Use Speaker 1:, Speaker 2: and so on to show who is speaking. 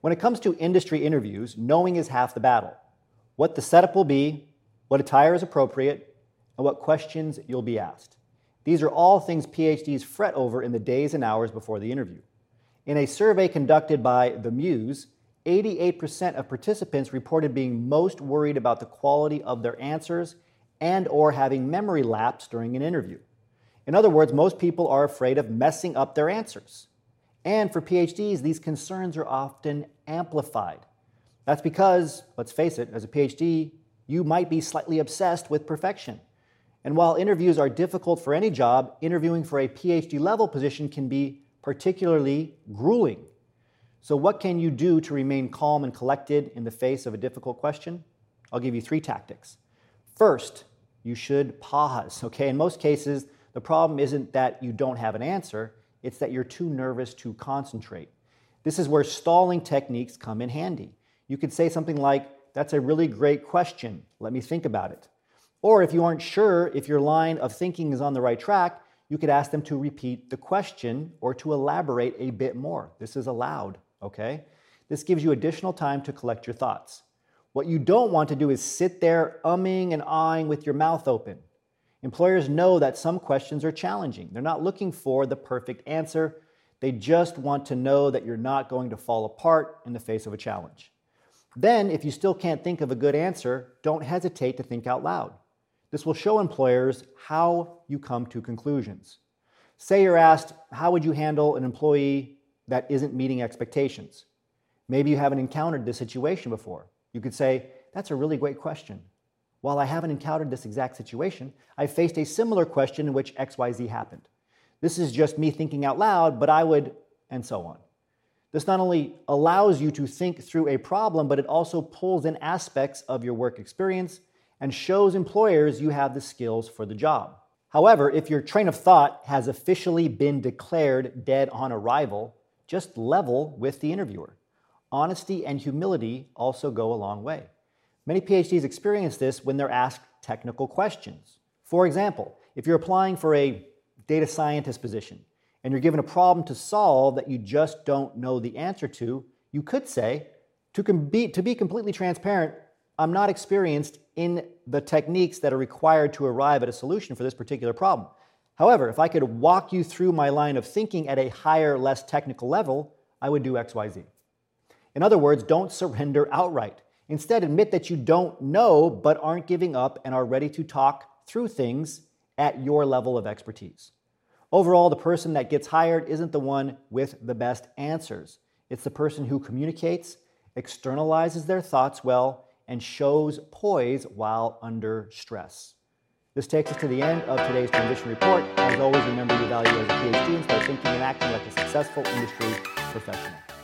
Speaker 1: When it comes to industry interviews, knowing is half the battle. What the setup will be, what attire is appropriate, and what questions you'll be asked. These are all things PhDs fret over in the days and hours before the interview. In a survey conducted by The Muse, 88% of participants reported being most worried about the quality of their answers and or having memory lapse during an interview. In other words, most people are afraid of messing up their answers. And for PhDs, these concerns are often amplified. That's because, let's face it, as a PhD, you might be slightly obsessed with perfection. And while interviews are difficult for any job, interviewing for a PhD level position can be particularly grueling. So, what can you do to remain calm and collected in the face of a difficult question? I'll give you three tactics. First, you should pause, okay? In most cases, the problem isn't that you don't have an answer, it's that you're too nervous to concentrate. This is where stalling techniques come in handy. You could say something like, That's a really great question. Let me think about it. Or if you aren't sure if your line of thinking is on the right track, you could ask them to repeat the question or to elaborate a bit more. This is allowed, okay? This gives you additional time to collect your thoughts. What you don't want to do is sit there umming and ahhing with your mouth open. Employers know that some questions are challenging. They're not looking for the perfect answer. They just want to know that you're not going to fall apart in the face of a challenge. Then, if you still can't think of a good answer, don't hesitate to think out loud. This will show employers how you come to conclusions. Say you're asked, How would you handle an employee that isn't meeting expectations? Maybe you haven't encountered this situation before. You could say, That's a really great question. While I haven't encountered this exact situation, I faced a similar question in which XYZ happened. This is just me thinking out loud, but I would, and so on. This not only allows you to think through a problem, but it also pulls in aspects of your work experience and shows employers you have the skills for the job. However, if your train of thought has officially been declared dead on arrival, just level with the interviewer. Honesty and humility also go a long way. Many PhDs experience this when they're asked technical questions. For example, if you're applying for a data scientist position and you're given a problem to solve that you just don't know the answer to, you could say, to, be, to be completely transparent, I'm not experienced in the techniques that are required to arrive at a solution for this particular problem. However, if I could walk you through my line of thinking at a higher, less technical level, I would do XYZ. In other words, don't surrender outright. Instead, admit that you don't know but aren't giving up and are ready to talk through things at your level of expertise. Overall, the person that gets hired isn't the one with the best answers. It's the person who communicates, externalizes their thoughts well, and shows poise while under stress. This takes us to the end of today's transition report. As always, remember your value as a PhD and start thinking and acting like a successful industry professional.